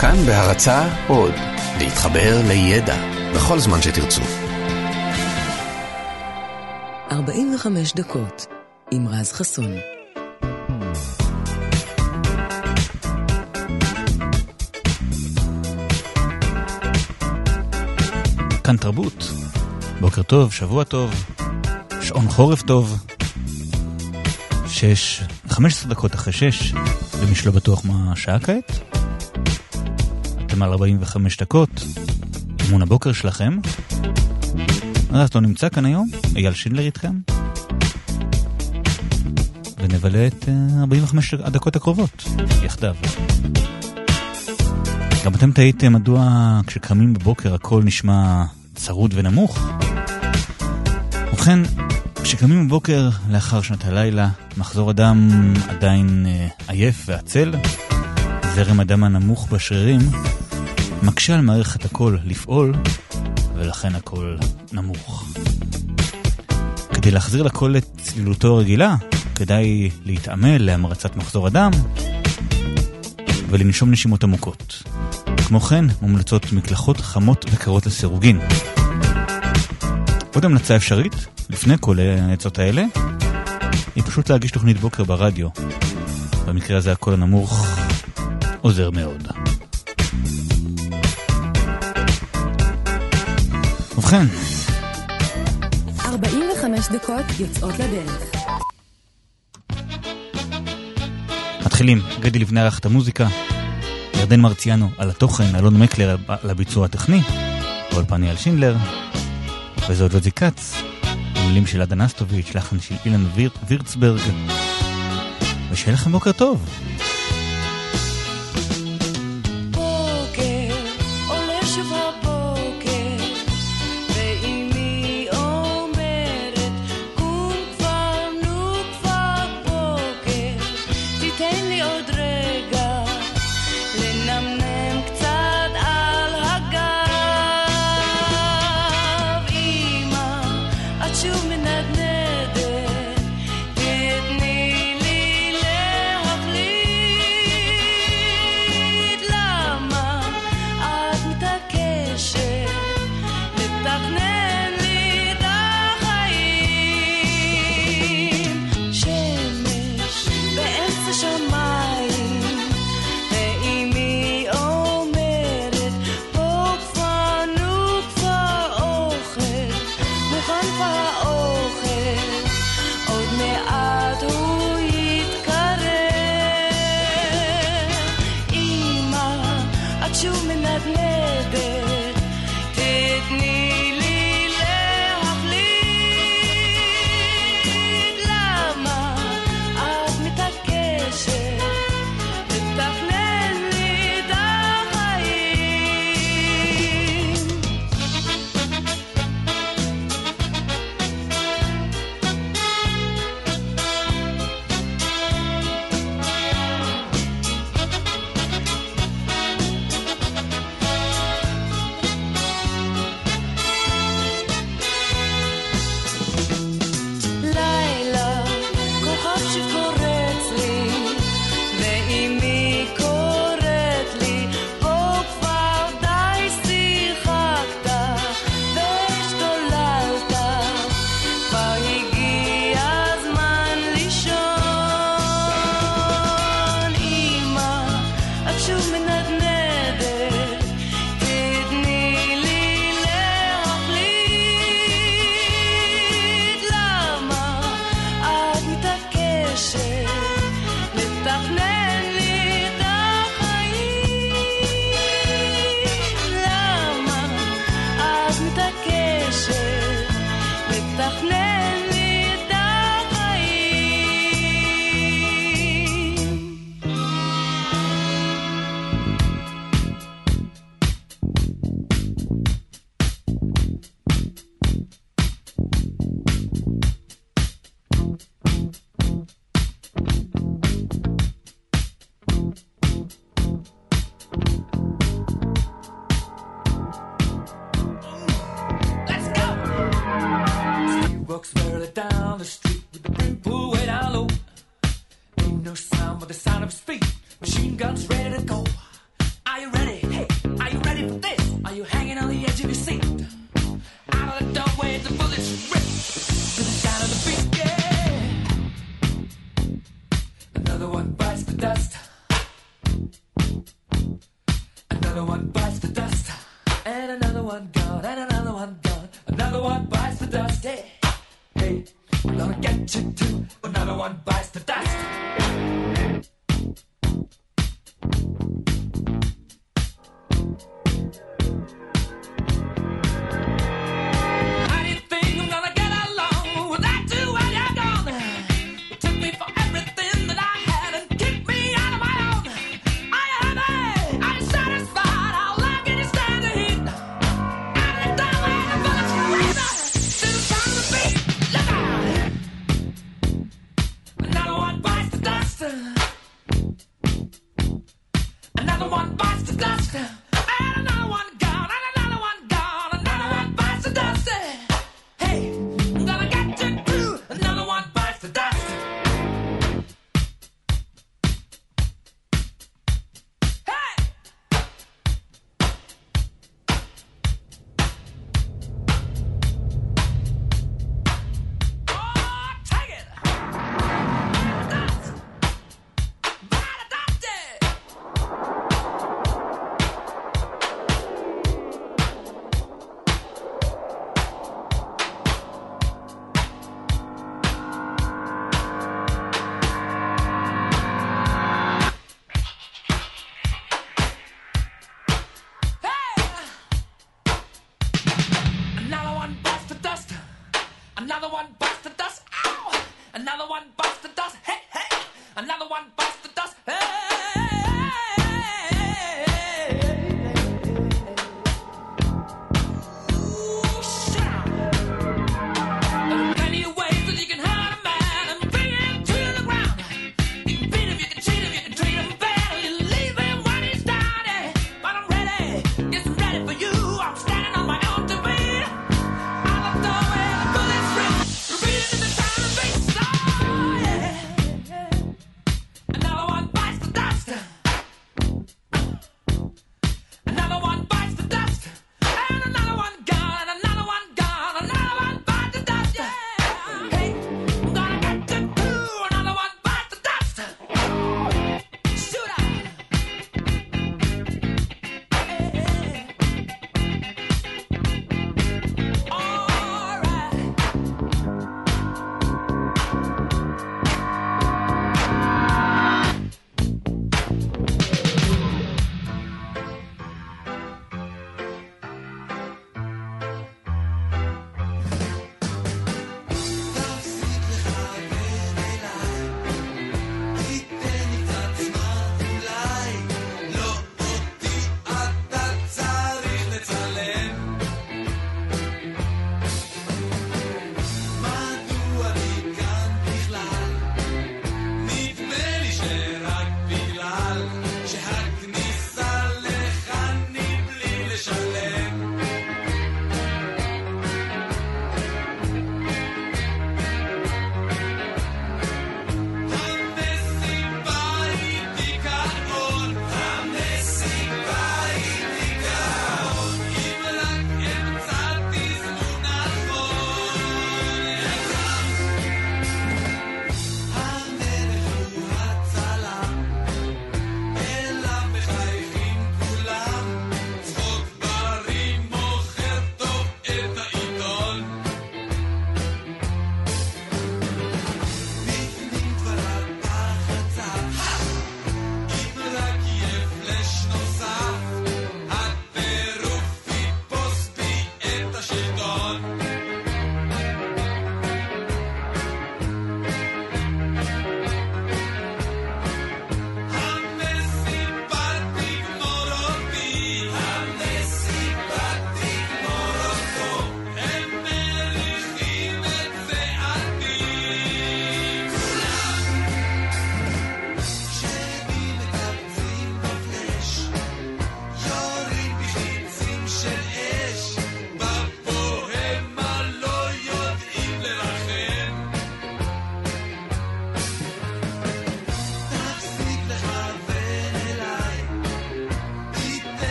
כאן בהרצה עוד, להתחבר לידע בכל זמן שתרצו. 45 דקות עם רז חסון. כאן תרבות. בוקר טוב, שבוע טוב, שעון חורף טוב. שש, 15 דקות אחרי שש, למי שלא בטוח מה השעה כעת. אתם על 45 דקות, אימון הבוקר שלכם. אז לא נמצא כאן היום, אייל שינדלר איתכם. ונבלה את 45 אה, הדקות הקרובות, יחדיו. גם אתם תהיתם מדוע כשקמים בבוקר הכל נשמע צרוד ונמוך? ובכן, כשקמים בבוקר לאחר שנת הלילה, מחזור הדם עדיין אה, עייף ועצל, זרם הדם הנמוך בשרירים מקשה על מערכת הקול לפעול, ולכן הקול נמוך. כדי להחזיר לקול את צלילותו הרגילה, כדאי להתעמל להמרצת מחזור הדם ולנשום נשימות עמוקות. כמו כן, מומלצות מקלחות חמות וקרות לסירוגין. עוד המלצה אפשרית, לפני כל העצות האלה, היא פשוט להגיש תוכנית בוקר ברדיו. במקרה הזה הקול הנמוך עוזר מאוד. ובכן, 45 דקות יוצאות לדרך. מתחילים, גדי לבנה ערך את המוזיקה, ירדן מרציאנו על התוכן, אלון מקלר על הביצוע הטכני, באולפן אייל שינדלר, וזה עוד לא כץ, מילים של עדה נסטוביץ', לחן של אילן ויר, וירצברג, ושיהיה לכם בוקר טוב.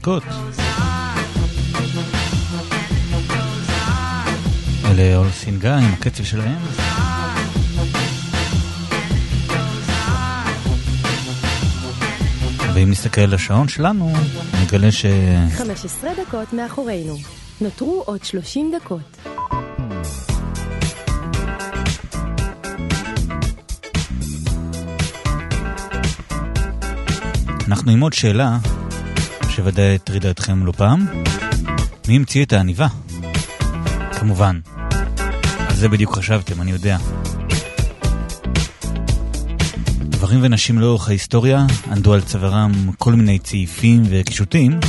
דקות. אלה אול סינגה עם הקצב שלהם. ואם נסתכל על השעון שלנו, נגלה ש... 15 דקות מאחורינו. נותרו עוד 30 דקות. אנחנו עם עוד שאלה, שוודאי הטרידה אתכם לא פעם. מי המציא את העניבה? כמובן. על זה בדיוק חשבתם, אני יודע. גברים ונשים לאורך ההיסטוריה ענדו על צווארם כל מיני צעיפים וקישוטים.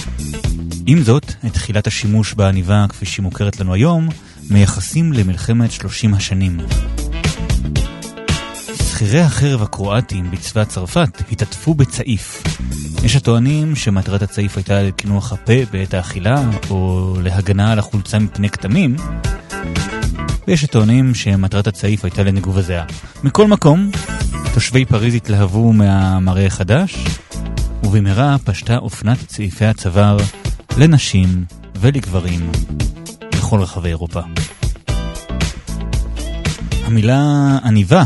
עם זאת, את תחילת השימוש בעניבה כפי שהיא מוכרת לנו היום, מייחסים למלחמת 30 השנים. שכירי החרב הקרואטים בצבא צרפת התעטפו בצעיף. יש הטוענים שמטרת הצעיף הייתה לקינוח הפה בעת האכילה, או להגנה על החולצה מפני כתמים, ויש הטוענים שמטרת הצעיף הייתה לניגוב הזיעה. מכל מקום, תושבי פריז התלהבו מהמראה החדש, ובמהרה פשטה אופנת צעיפי הצוואר לנשים ולגברים בכל רחבי אירופה. המילה עניבה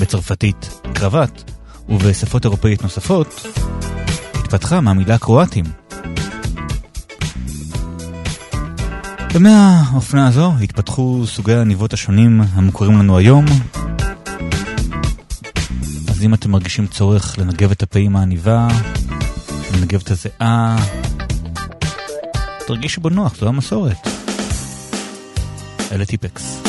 בצרפתית קרבת ובשפות אירופאית נוספות התפתחה מהמילה קרואטים. ומהאופנה הזו התפתחו סוגי העניבות השונים המוכרים לנו היום. אז אם אתם מרגישים צורך לנגב את הפה עם העניבה, לנגב את הזיעה, תרגישו בנוח, זו המסורת. אלה טיפקס.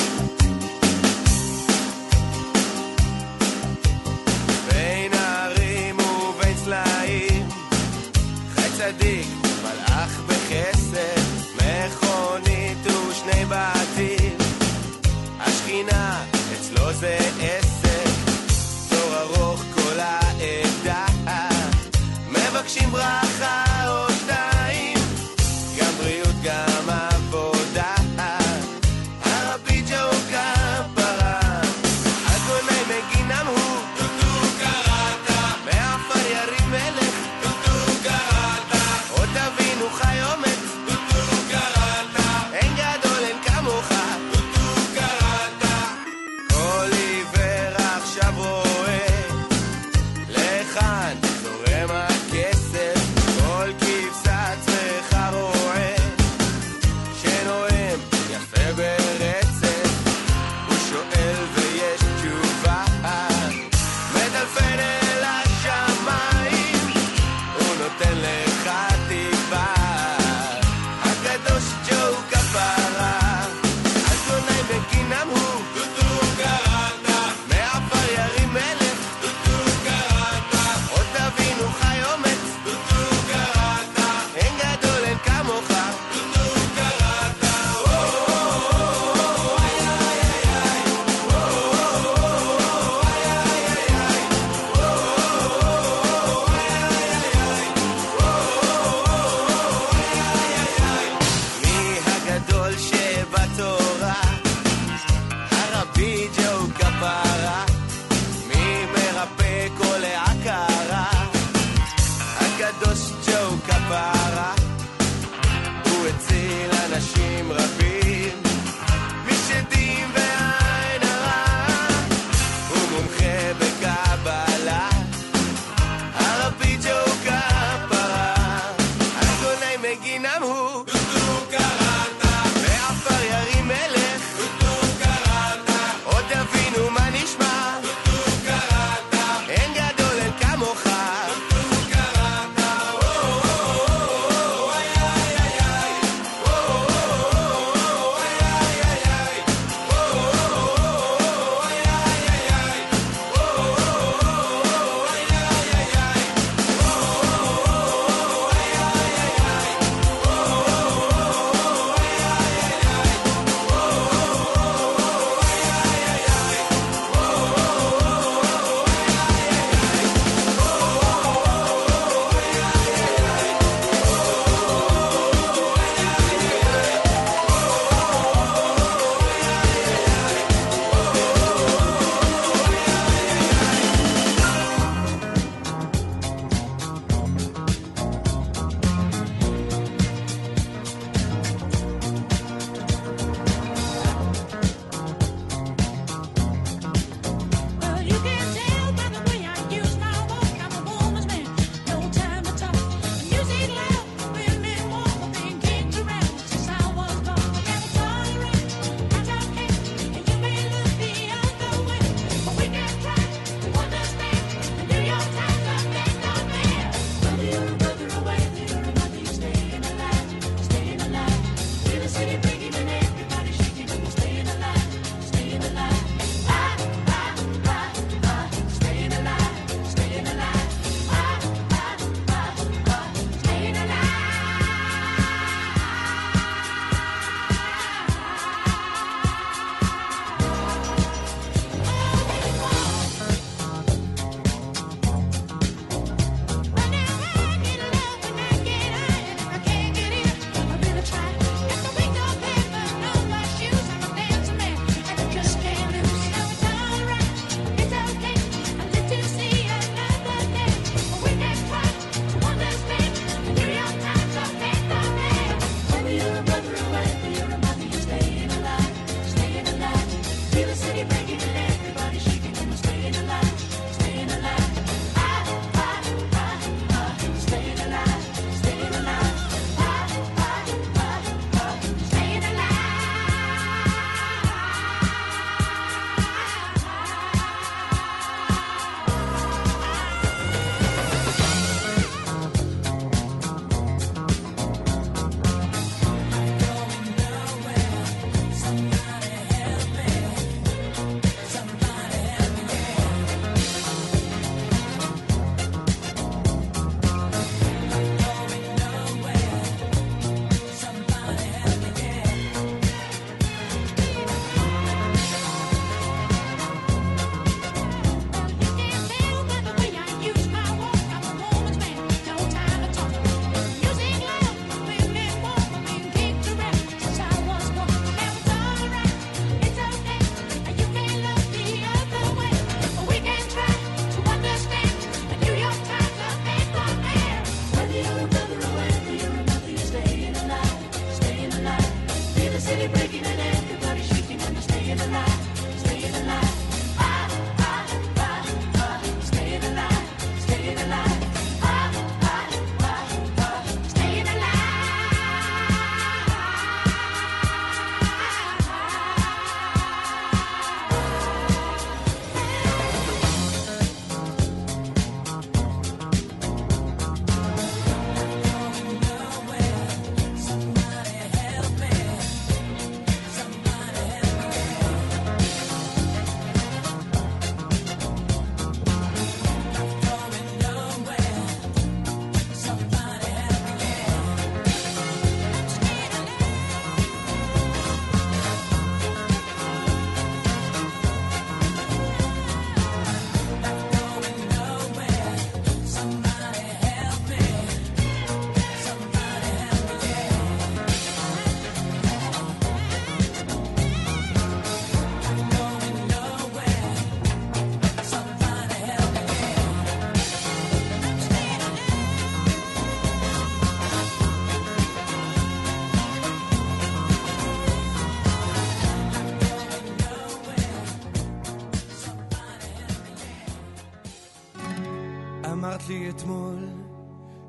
לי אתמול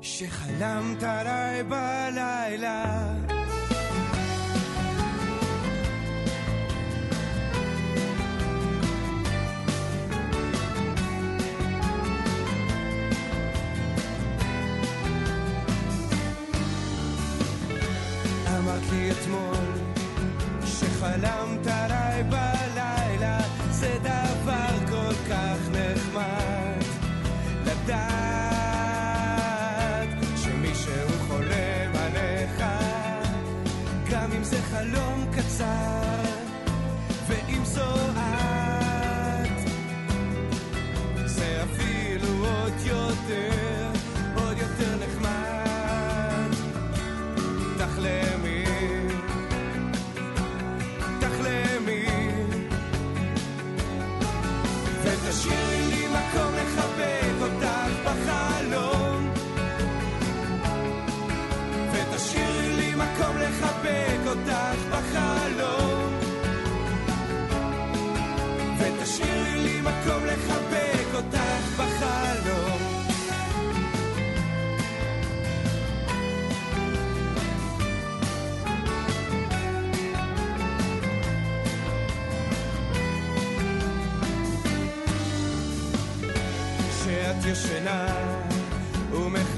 שחלמת עליי בלילה. אמרת לי אתמול שחלמת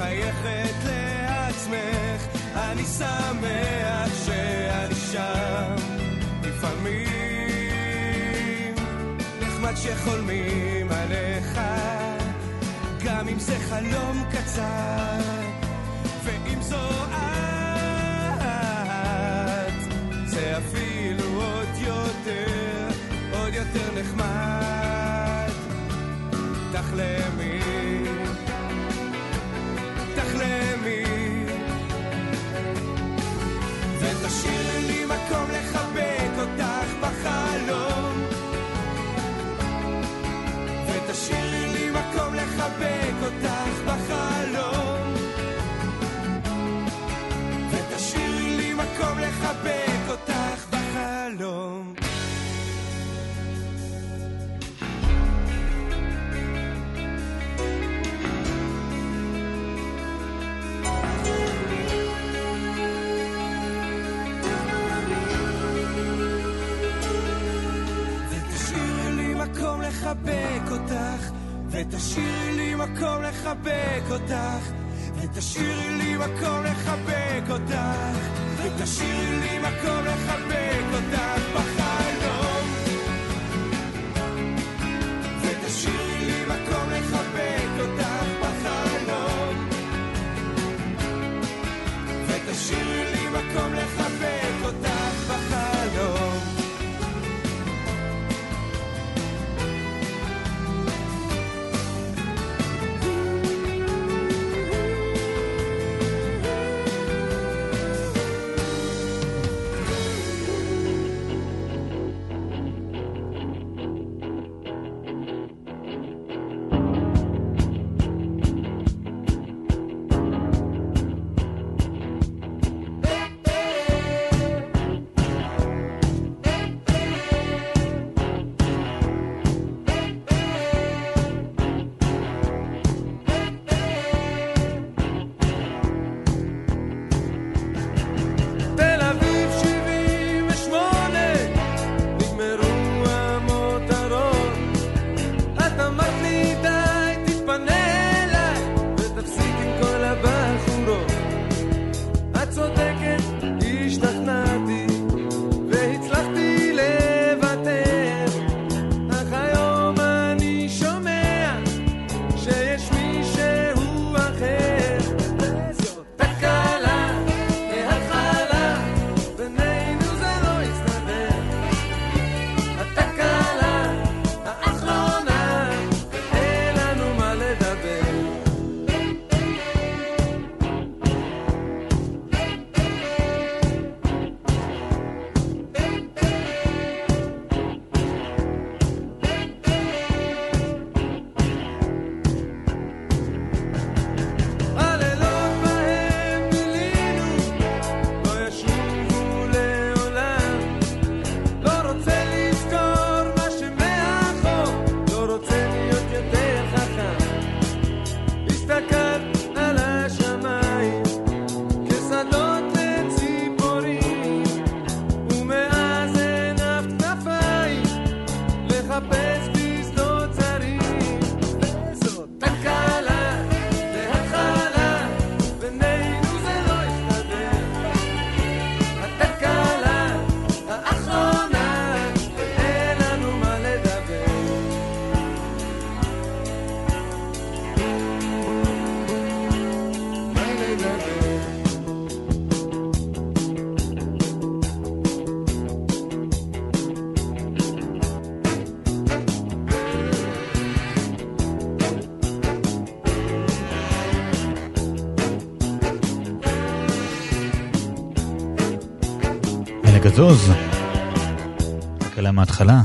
ומחייכת לעצמך, אני שמח שאני שם. לפעמים נחמד שחולמים עליך, גם אם זה חלום קצר, ואם זו את, זה אפילו עוד יותר, עוד יותר נחמד. תחלמי, ותשאירי לי מקום לחבק אותך, ותשאירי לי מקום לחבק אותך, ותשאירי לי מקום לחבק אותך מההתחלה.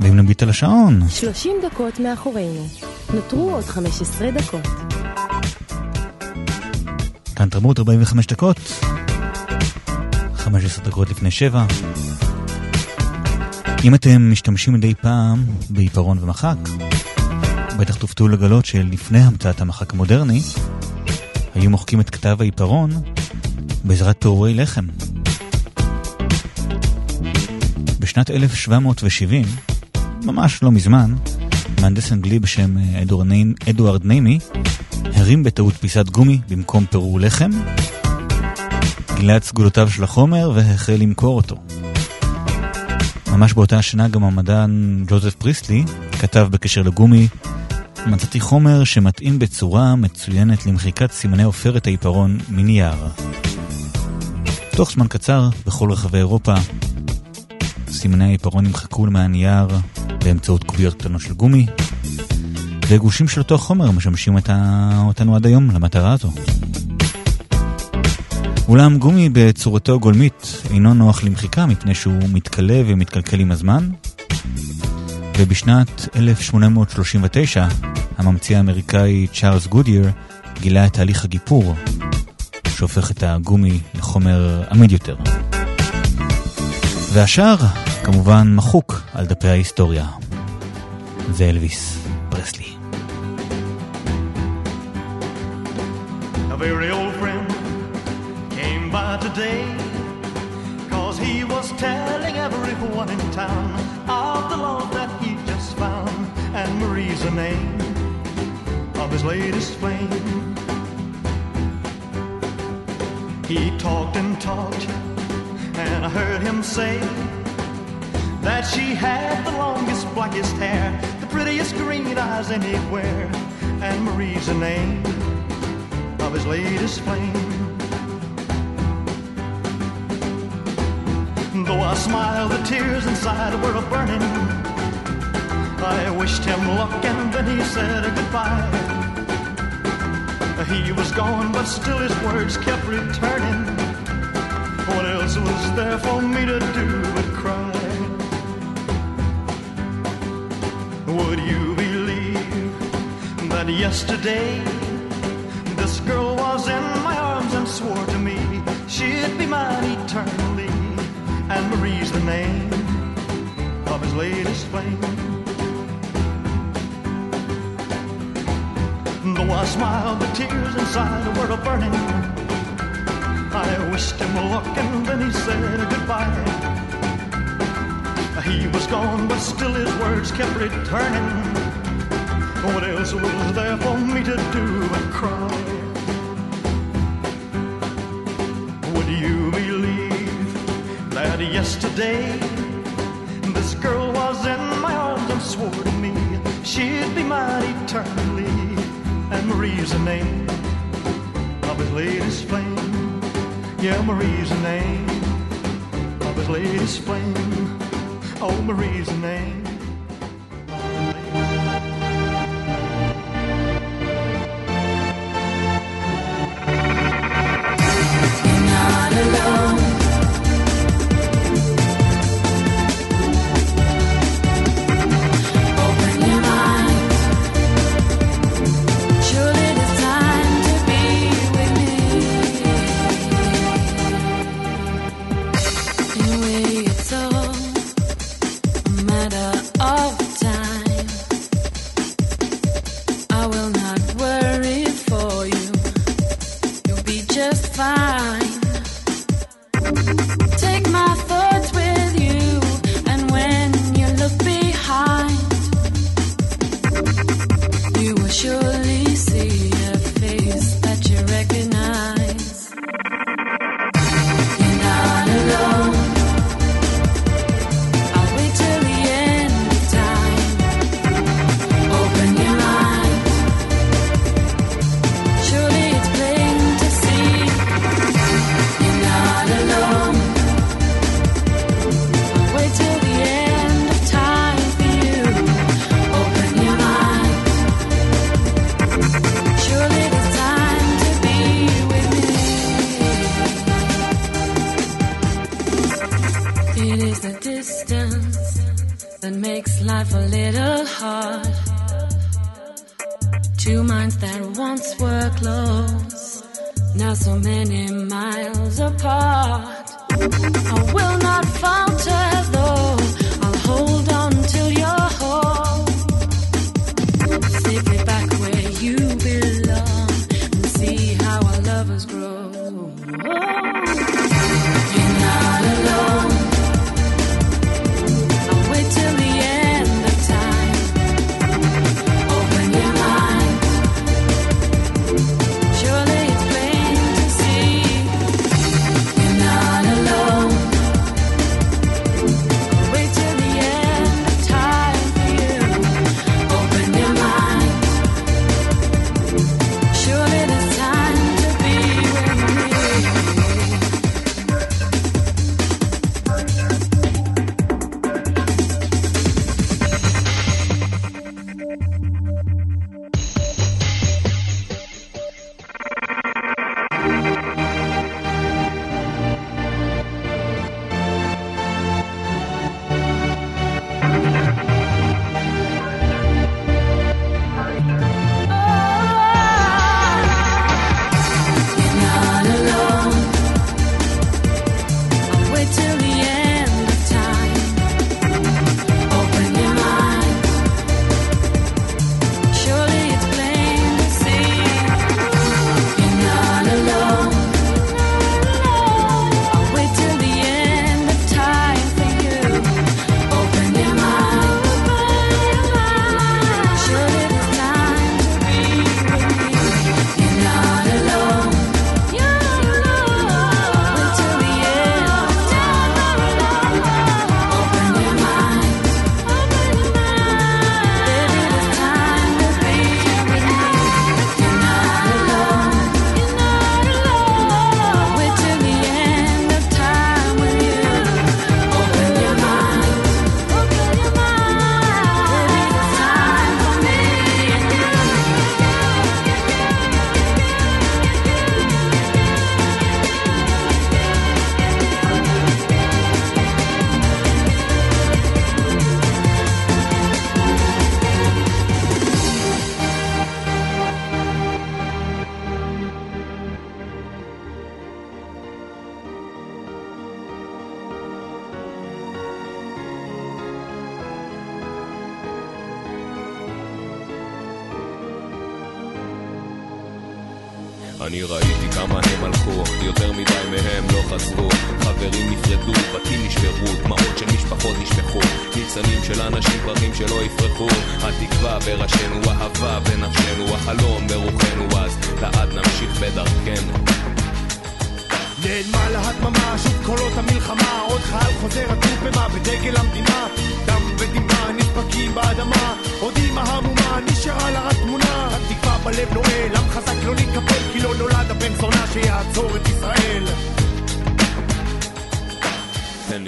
ואם נביט על השעון... 30 דקות מאחורינו. נותרו עוד 15 דקות. כאן תרבות 45 דקות. 15 דקות לפני 7. אם אתם משתמשים מדי פעם בעיפרון ומחק, בטח תופתעו לגלות שלפני המצאת המחק המודרני, היו מוחקים את כתב העיפרון בעזרת פירורי לחם. בשנת 1770, ממש לא מזמן, מהנדס אנגלי בשם אדוארד ניימי הרים בטעות פיסת גומי במקום פירור לחם, גילה את סגולותיו של החומר והחל למכור אותו. ממש באותה השנה גם המדען ג'וזף פריסלי כתב בקשר לגומי מצאתי חומר שמתאים בצורה מצוינת למחיקת סימני עופרת העיפרון מנייר. תוך זמן קצר, בכל רחבי אירופה, סימני העיפרון נמחקו מהנייר באמצעות קוביות קטנות של גומי, וגושים של אותו חומר משמשים אותנו עד היום למטרה הזו. אולם גומי בצורתו הגולמית אינו נוח למחיקה מפני שהוא מתכלה ומתקלקל עם הזמן, ובשנת 1839 הממציא האמריקאי צ'ארלס גודיר גילה את תהליך הגיפור, שהופך את הגומי לחומר עמיד יותר. והשאר כמובן מחוק על דפי ההיסטוריה. זה אלוויס פרסלי. A very old friend came by today Cause he was telling everyone in town Of the love that he just found And Marie's the name of his latest flame He talked and talked and I heard him say That she had the longest, blackest hair The prettiest green eyes anywhere And Marie's the name of his latest flame. Though I smiled, the tears inside were a burning. I wished him luck and then he said goodbye. He was gone, but still his words kept returning. Was there for me to do but cry? Would you believe that yesterday? This girl was in my arms and swore to me she'd be mine eternally. And Marie's the name of his latest flame. Though I smiled, the tears inside were a burning. I wished him luck and then he said goodbye. He was gone, but still his words kept returning. What else was there for me to do but cry? Would you believe that yesterday this girl was in my arms and swore to me she'd be mine eternally? And Marie's name of his latest flame. Yeah, Marie's the name of his latest flame. Oh, Marie's the name.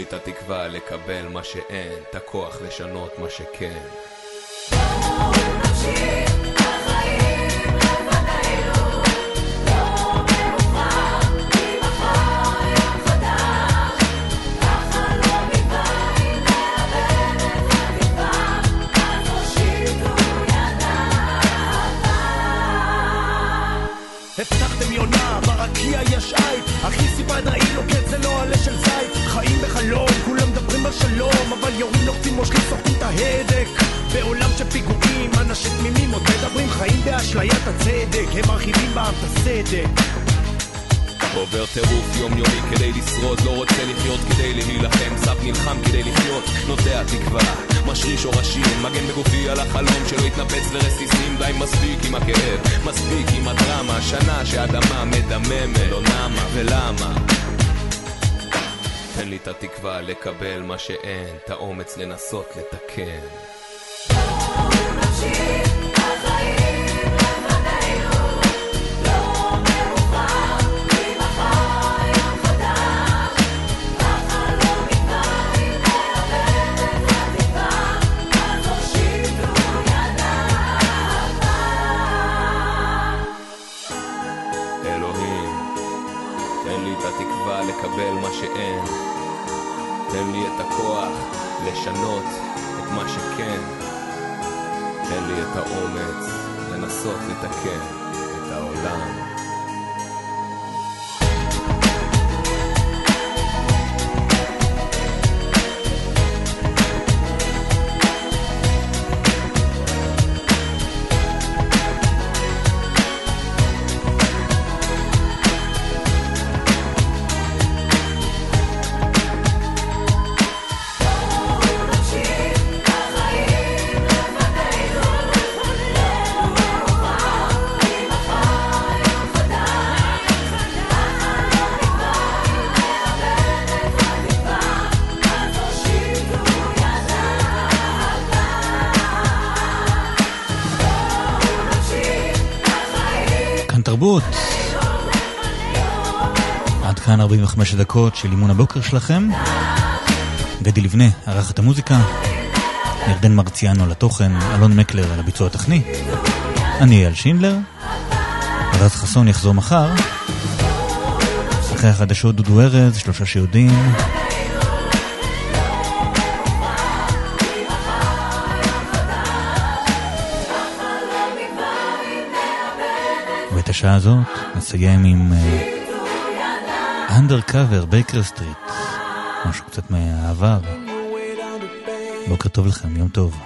לי את התקווה לקבל מה שאין, את הכוח לשנות מה שכן. ההדק. בעולם של פיגועים, אנשים תמימים עוד מדברים חיים באשליית הצדק. הם מרחיבים בעם את הסדק. עובר טירוף יומיומי כדי לשרוד, לא רוצה לחיות כדי להילחם, סף נלחם כדי לחיות, נוטע תקווה, משריר שורשים, מגן בגופי על החלום שלא יתנפץ לרסיסים, די מספיק עם הכאב, מספיק עם הדרמה, שנה שאדמה מדממת, לא נמה ולמה? תן לי את התקווה לקבל מה שאין, את האומץ לנסות לתקן. Oh, לשנות את מה שכן. תן לי את האומץ לנסות לתקן את העולם. תרבות. עד כאן 45 דקות של אימון הבוקר שלכם. גדי לבנה ערך את המוזיקה, ירדן מרציאנו לתוכן, אלון מקלר על הביצוע הטכני. אני אייל שינדלר. רז חסון יחזור מחר. אחרי החדשות דודו ארז, שלושה שיודעים. השעה הזאת נסיים עם Undercover, Baker Street, משהו קצת מהעבר. בוקר טוב לכם, יום טוב.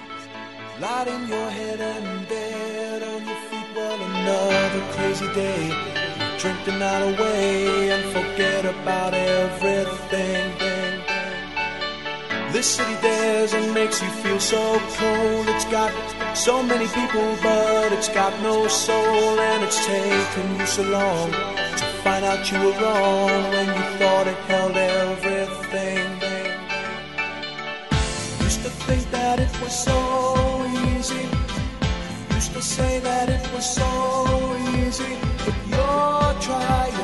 City desert makes you feel so cold. It's got so many people, but it's got no soul. And it's taken you so long to find out you were wrong when you thought it held everything. Used to think that it was so easy. Used to say that it was so easy. But you're trying,